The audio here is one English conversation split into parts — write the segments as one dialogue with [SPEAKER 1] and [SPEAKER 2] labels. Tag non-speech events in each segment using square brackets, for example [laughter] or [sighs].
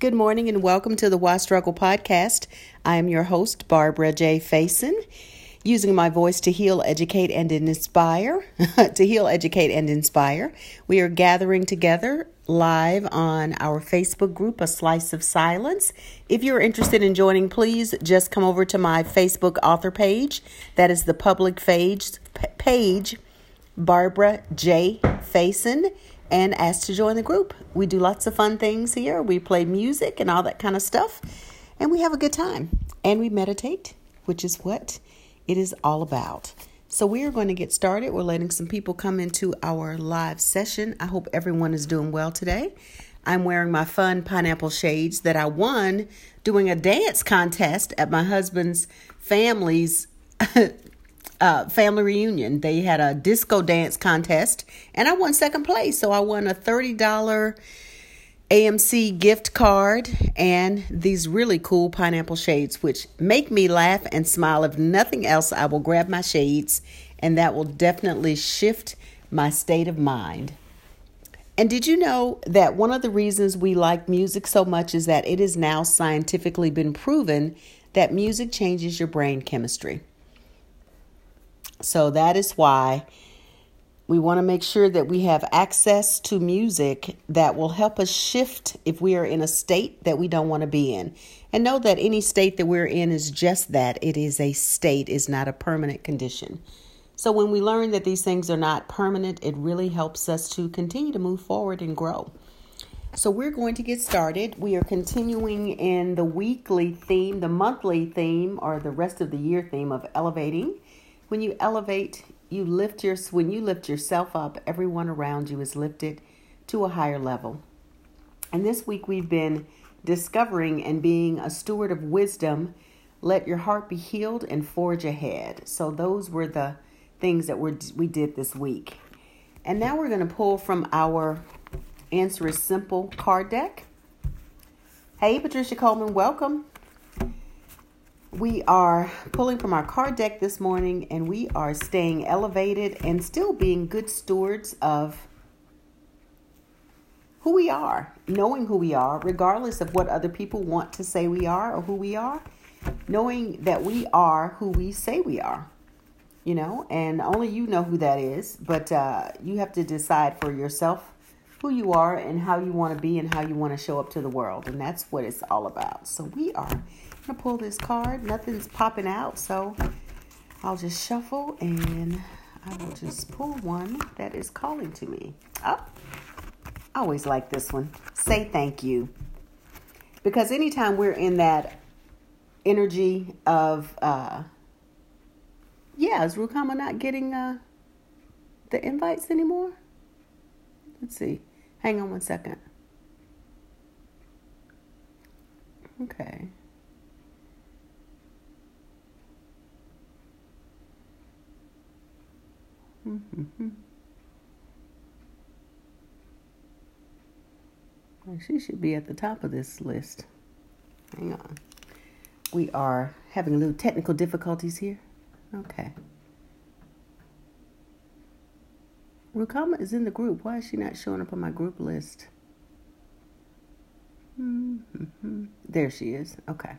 [SPEAKER 1] Good morning and welcome to the Why Struggle podcast. I am your host, Barbara J. Faison, using my voice to heal, educate, and inspire. [laughs] to heal, educate, and inspire. We are gathering together live on our Facebook group, A Slice of Silence. If you're interested in joining, please just come over to my Facebook author page. That is the public page, page Barbara J. Faison and ask to join the group. We do lots of fun things here. We play music and all that kind of stuff, and we have a good time. And we meditate, which is what it is all about. So, we are going to get started. We're letting some people come into our live session. I hope everyone is doing well today. I'm wearing my fun pineapple shades that I won doing a dance contest at my husband's family's [laughs] uh, family reunion. They had a disco dance contest, and I won second place. So I won a $30 AMC gift card and these really cool pineapple shades, which make me laugh and smile. If nothing else, I will grab my shades, and that will definitely shift my state of mind. And did you know that one of the reasons we like music so much is that it has now scientifically been proven that music changes your brain chemistry? So that is why we want to make sure that we have access to music that will help us shift if we are in a state that we don't want to be in. And know that any state that we're in is just that it is a state, is not a permanent condition. So when we learn that these things are not permanent, it really helps us to continue to move forward and grow. So we're going to get started. We are continuing in the weekly theme, the monthly theme, or the rest of the year theme of elevating. When you elevate, you lift your when you lift yourself up, everyone around you is lifted to a higher level. And this week we've been discovering and being a steward of wisdom. Let your heart be healed and forge ahead. So those were the things that we we did this week. And now we're going to pull from our Answer is Simple card deck. Hey, Patricia Coleman, welcome. We are pulling from our card deck this morning and we are staying elevated and still being good stewards of who we are, knowing who we are, regardless of what other people want to say we are or who we are, knowing that we are who we say we are, you know, and only you know who that is, but uh, you have to decide for yourself who you are and how you want to be and how you want to show up to the world. And that's what it's all about. So we are to pull this card. Nothing's popping out, so I'll just shuffle and I will just pull one that is calling to me. Oh, I always like this one. Say thank you. Because anytime we're in that energy of, uh, yeah, is Rukama not getting uh, the invites anymore? Let's see. Hang on one second. Okay. Mm-hmm. Well, she should be at the top of this list. Hang on. We are having a little technical difficulties here. Okay. Rukama is in the group. Why is she not showing up on my group list? Mm-hmm. There she is. Okay.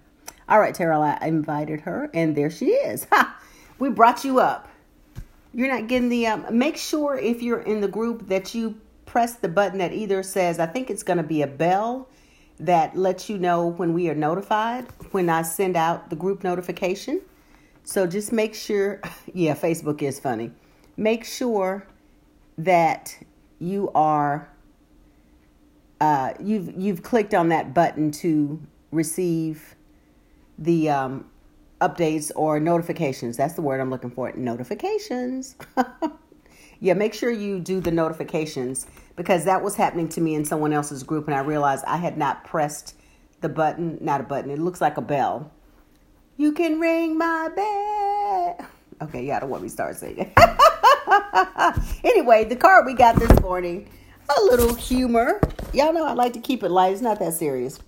[SPEAKER 1] All right, Terrell, I invited her, and there she is. [laughs] Ha! We brought you up. You're not getting the. Um, make sure if you're in the group that you press the button that either says, I think it's going to be a bell that lets you know when we are notified, when I send out the group notification. So just make sure, [laughs] yeah, Facebook is funny. Make sure that you are uh, you've you've clicked on that button to receive the um, updates or notifications. That's the word I'm looking for. Notifications. [laughs] yeah, make sure you do the notifications because that was happening to me in someone else's group, and I realized I had not pressed the button. Not a button. It looks like a bell. You can ring my bell. [laughs] Okay, yeah, I don't want me to start singing. [laughs] anyway, the card we got this morning, a little humor. Y'all know I like to keep it light. It's not that serious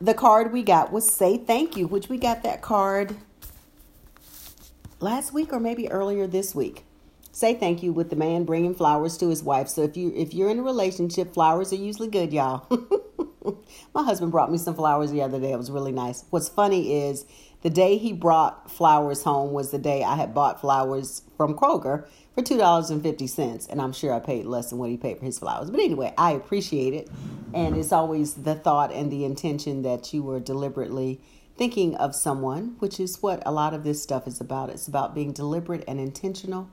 [SPEAKER 1] the card we got was Say Thank You, which we got that card last week or maybe earlier this week. Say thank you with the man bringing flowers to his wife. So if you if you're in a relationship, flowers are usually good, y'all. [laughs] My husband brought me some flowers the other day. It was really nice. What's funny is the day he brought flowers home was the day I had bought flowers from Kroger for $2.50. And I'm sure I paid less than what he paid for his flowers. But anyway, I appreciate it. And it's always the thought and the intention that you were deliberately thinking of someone, which is what a lot of this stuff is about. It's about being deliberate and intentional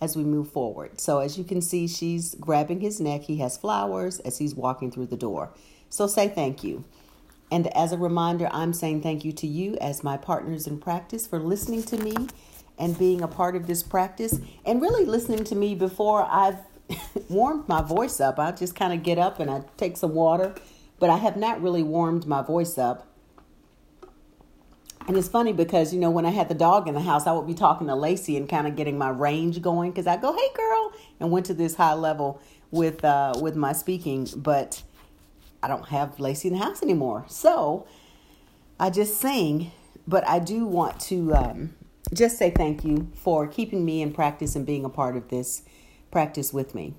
[SPEAKER 1] as we move forward. So, as you can see, she's grabbing his neck. He has flowers as he's walking through the door. So, say thank you. And as a reminder, I'm saying thank you to you as my partners in practice for listening to me and being a part of this practice and really listening to me before I've [laughs] warmed my voice up. I just kind of get up and I take some water, but I have not really warmed my voice up. And it's funny because, you know, when I had the dog in the house, I would be talking to Lacey and kind of getting my range going because I go, hey, girl, and went to this high level with uh, with my speaking. But I don't have Lacey in the house anymore. So I just sing. But I do want to um, just say thank you for keeping me in practice and being a part of this practice with me.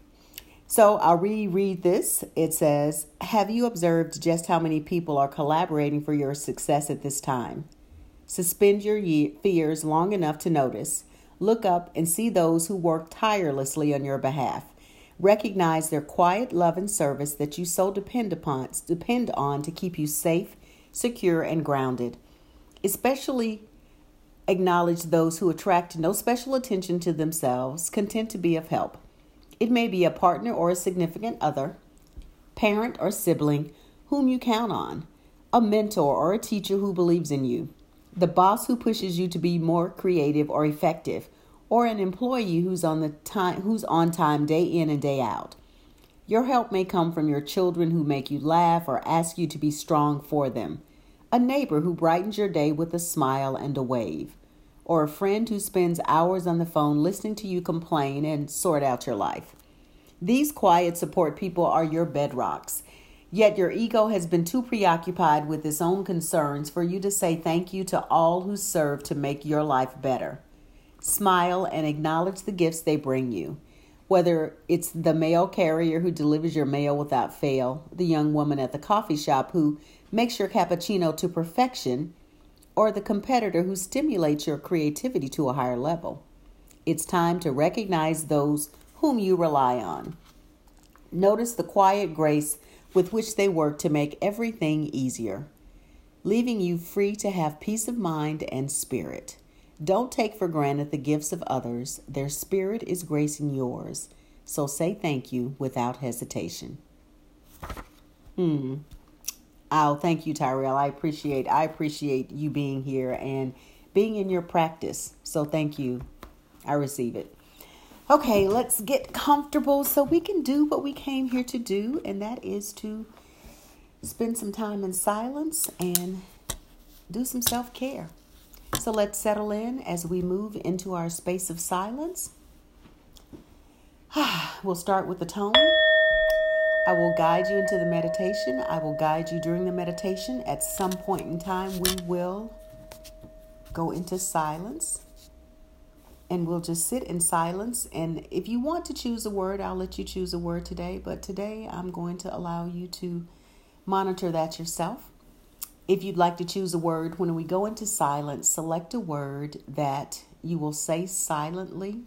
[SPEAKER 1] So I'll reread this. It says, Have you observed just how many people are collaborating for your success at this time? Suspend your fears long enough to notice. Look up and see those who work tirelessly on your behalf. Recognize their quiet love and service that you so depend upon depend on to keep you safe, secure, and grounded. Especially acknowledge those who attract no special attention to themselves, content to be of help. It may be a partner or a significant other, parent or sibling whom you count on, a mentor or a teacher who believes in you the boss who pushes you to be more creative or effective, or an employee who's on the time who's on time day in and day out. Your help may come from your children who make you laugh or ask you to be strong for them, a neighbor who brightens your day with a smile and a wave, or a friend who spends hours on the phone listening to you complain and sort out your life. These quiet support people are your bedrocks Yet your ego has been too preoccupied with its own concerns for you to say thank you to all who serve to make your life better. Smile and acknowledge the gifts they bring you. Whether it's the mail carrier who delivers your mail without fail, the young woman at the coffee shop who makes your cappuccino to perfection, or the competitor who stimulates your creativity to a higher level. It's time to recognize those whom you rely on. Notice the quiet grace with which they work to make everything easier, leaving you free to have peace of mind and spirit. Don't take for granted the gifts of others, their spirit is gracing yours. So say thank you without hesitation. Hmm. Oh, thank you, Tyrell. I appreciate I appreciate you being here and being in your practice. So thank you. I receive it. Okay, let's get comfortable so we can do what we came here to do, and that is to spend some time in silence and do some self care. So let's settle in as we move into our space of silence. [sighs] we'll start with the tone. I will guide you into the meditation. I will guide you during the meditation. At some point in time, we will go into silence and we'll just sit in silence. And if you want to choose a word, I'll let you choose a word today. But today I'm going to allow you to monitor that yourself. If you'd like to choose a word, when we go into silence, select a word that you will say silently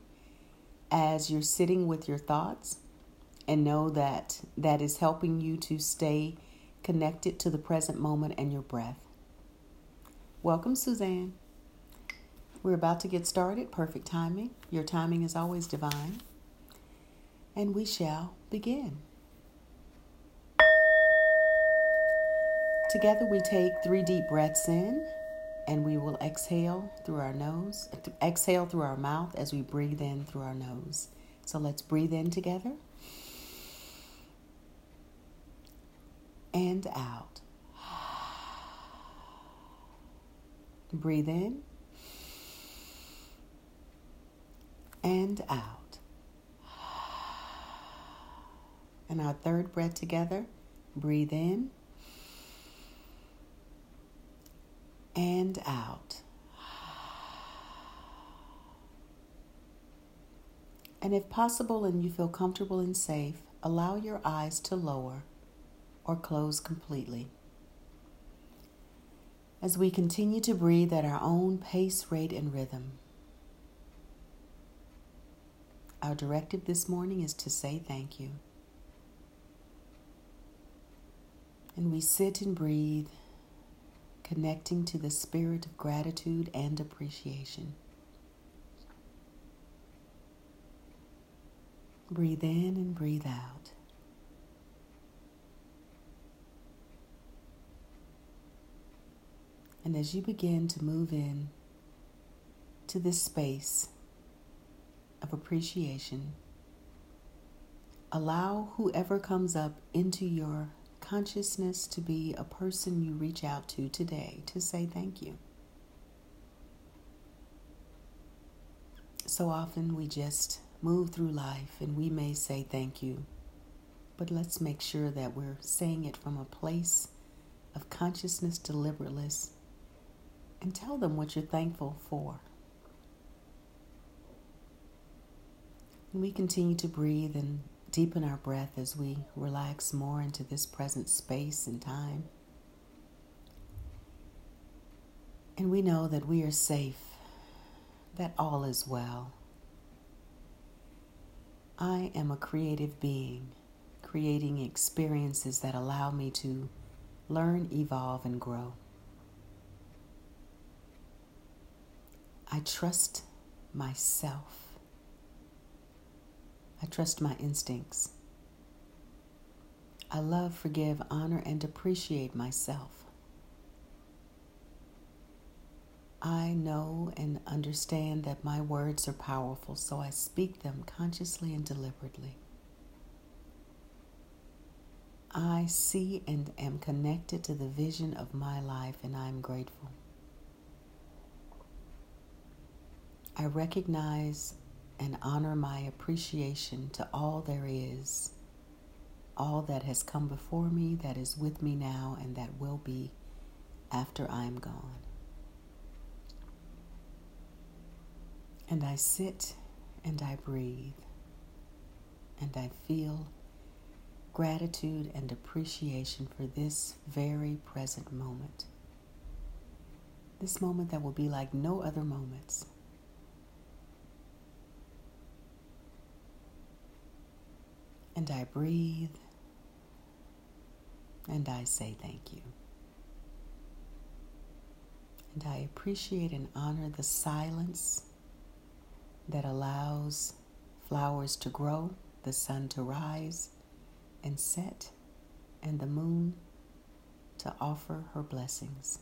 [SPEAKER 1] as you're sitting with your thoughts and know that that is helping you to stay connected to the present moment and your breath. Welcome, Suzanne. We're about to get started. Perfect timing. Your timing is always divine. And we shall begin. Together we take three deep breaths in and we will exhale through our nose, exhale through our mouth as we breathe in through our nose. So let's breathe in together and out. Breathe in and out. And our third breath together, breathe in and out. And if possible and you feel comfortable and safe, allow your eyes to lower or close completely. As we continue to breathe at our own pace, rate, and rhythm, our directive this morning is to say thank you. And we sit and breathe, connecting to the spirit of gratitude and appreciation. Breathe in and breathe out. And as you begin to move in to this space of appreciation, allow whoever comes up into your consciousness to be a person you reach out to today to say thank you. So often we just move through life and we may say thank you, but let's make sure that we're saying it from a place of consciousness deliberateness and tell them what you're thankful for. And we continue to breathe and deepen our breath as we relax more into this present space and time. And we know that we are safe, that all is well. I am a creative being, creating experiences that allow me to learn, evolve, and grow. I trust myself. I trust my instincts. I love, forgive, honor, and appreciate myself. I know and understand that my words are powerful, so I speak them consciously and deliberately. I see and am connected to the vision of my life, and I am grateful. I recognize and honor my appreciation to all there is, all that has come before me, that is with me now, and that will be after I am gone. And I sit and I breathe and I feel gratitude and appreciation for this very present moment. This moment that will be like no other moments. And I breathe and I say thank you. And I appreciate and honor the silence that allows flowers to grow, the sun to rise and set, and the moon to offer her blessings.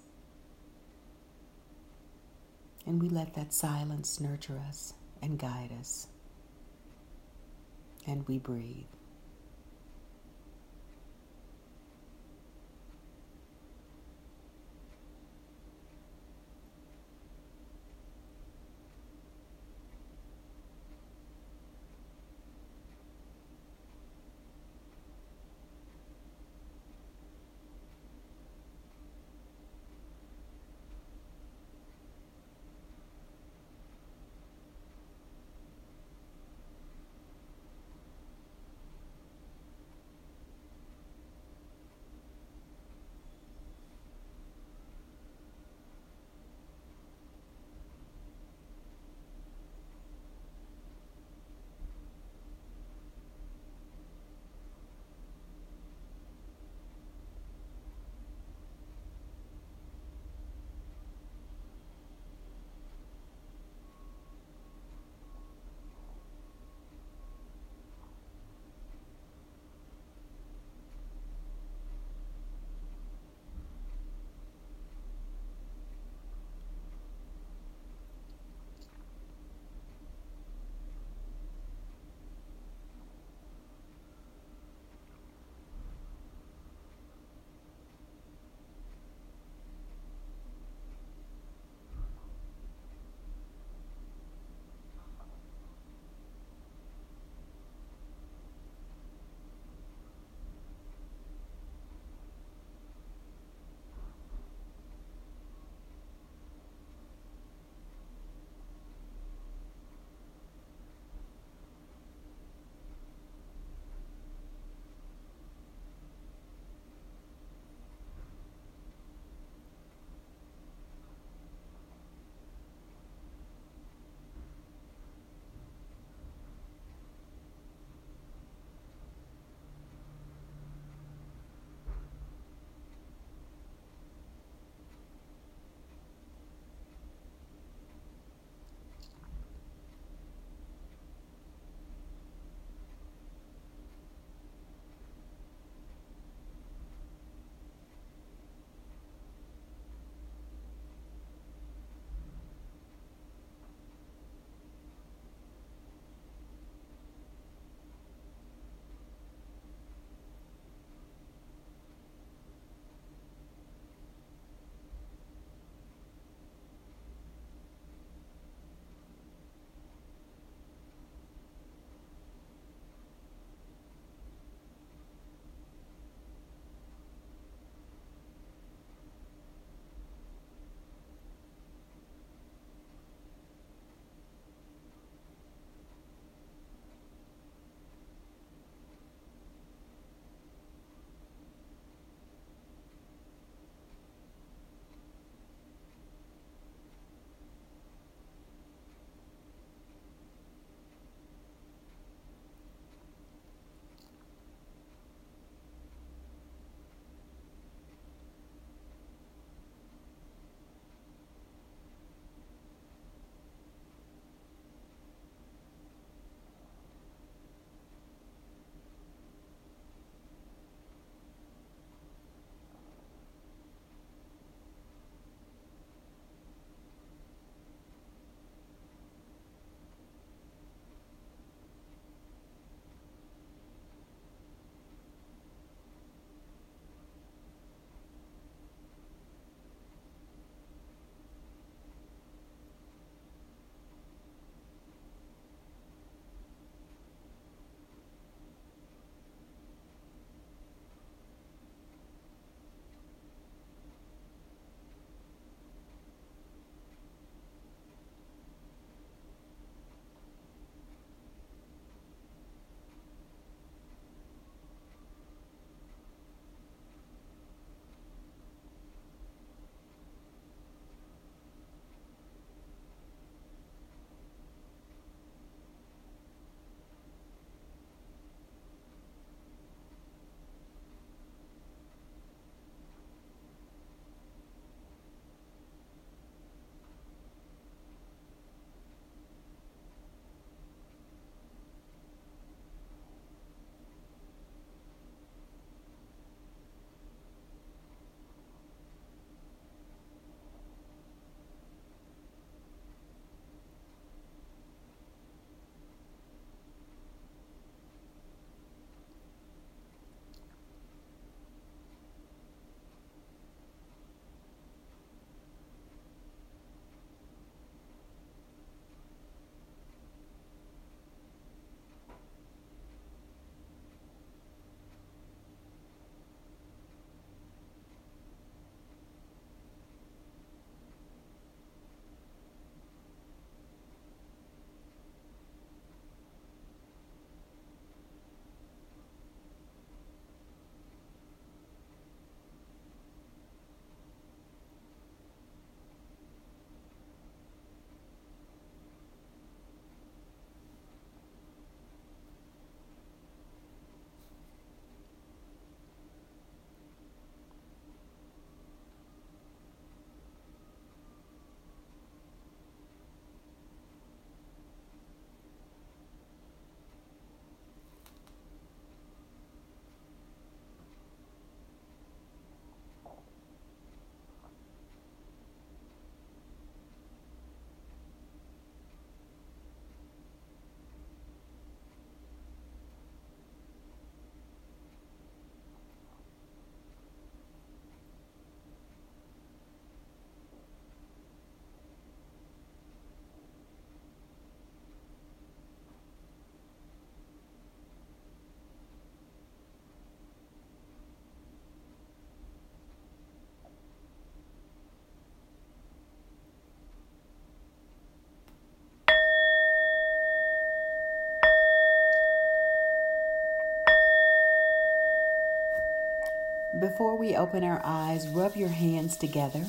[SPEAKER 1] And we let that silence nurture us and guide us. And we breathe. Before we open our eyes, rub your hands together.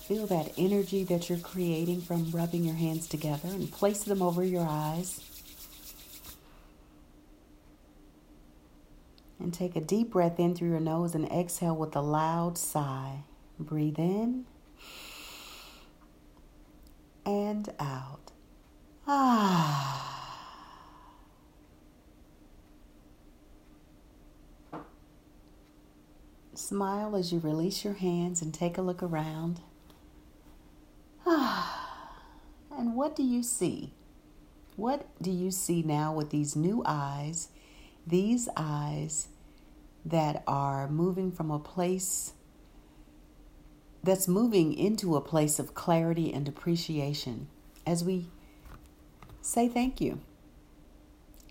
[SPEAKER 1] Feel that energy that you're creating from rubbing your hands together and place them over your eyes. And take a deep breath in through your nose and exhale with a loud sigh. Breathe in and out. Ah. Smile as you release your hands and take a look around. [sighs] And what do you see? What do you see now with these new eyes? These eyes that are moving from a place that's moving into a place of clarity and appreciation as we say thank you.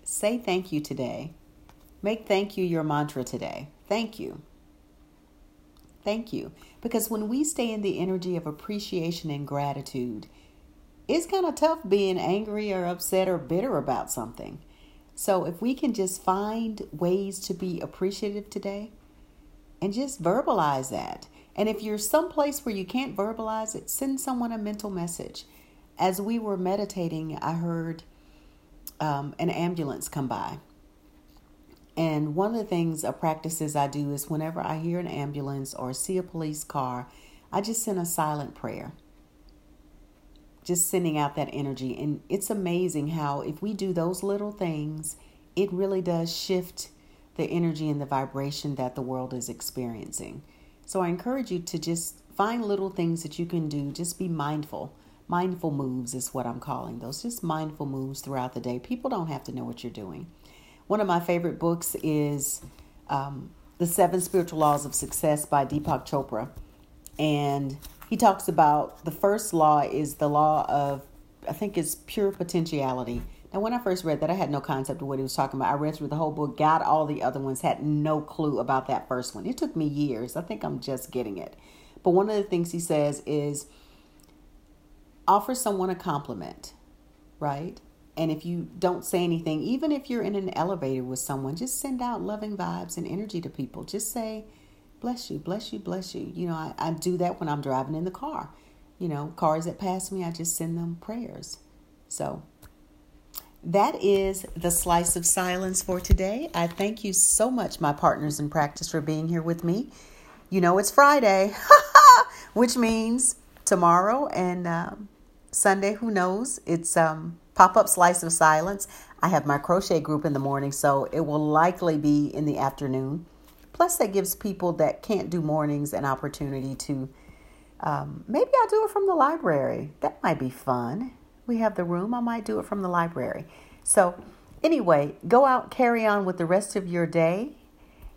[SPEAKER 1] Say thank you today. Make thank you your mantra today. Thank you. Thank you. Because when we stay in the energy of appreciation and gratitude, it's kind of tough being angry or upset or bitter about something. So if we can just find ways to be appreciative today and just verbalize that and if you're someplace where you can't verbalize it, send someone a mental message. As we were meditating, I heard um, an ambulance come by. And one of the things, or practices I do is whenever I hear an ambulance or see a police car, I just send a silent prayer. Just sending out that energy. And it's amazing how, if we do those little things, it really does shift the energy and the vibration that the world is experiencing. So I encourage you to just find little things that you can do. Just be mindful. Mindful moves is what I'm calling those. Just mindful moves throughout the day. People don't have to know what you're doing. One of my favorite books is um, The Seven Spiritual Laws of Success by Deepak Chopra. And he talks about the first law is the law of, I think it's pure potentiality. Now, when I first read that, I had no concept of what he was talking about. I read through the whole book, got all the other ones, had no clue about that first one. It took me years. I think I'm just getting it. But one of the things he says is offer someone a compliment, right? And if you don't say anything, even if you're in an elevator with someone, just send out loving vibes and energy to people. Just say, bless you, bless you, bless you. You know, I, I do that when I'm driving in the car. You know, cars that pass me, I just send them prayers. So that is the slice of silence for today. I thank you so much, my partners in practice, for being here with me. You know, it's Friday, [laughs] which means tomorrow and um, Sunday, who knows? It's um, pop up slice of silence. I have my crochet group in the morning, so it will likely be in the afternoon. Plus, that gives people that can't do mornings an opportunity to um, maybe I'll do it from the library. That might be fun we have the room. I might do it from the library. So, anyway, go out, carry on with the rest of your day.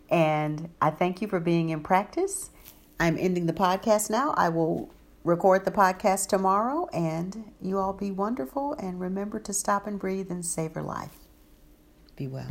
[SPEAKER 1] And I thank you for being in practice. I'm ending the podcast now. I will record the podcast tomorrow. And you all be wonderful. And remember to stop and breathe and savor life. Be well.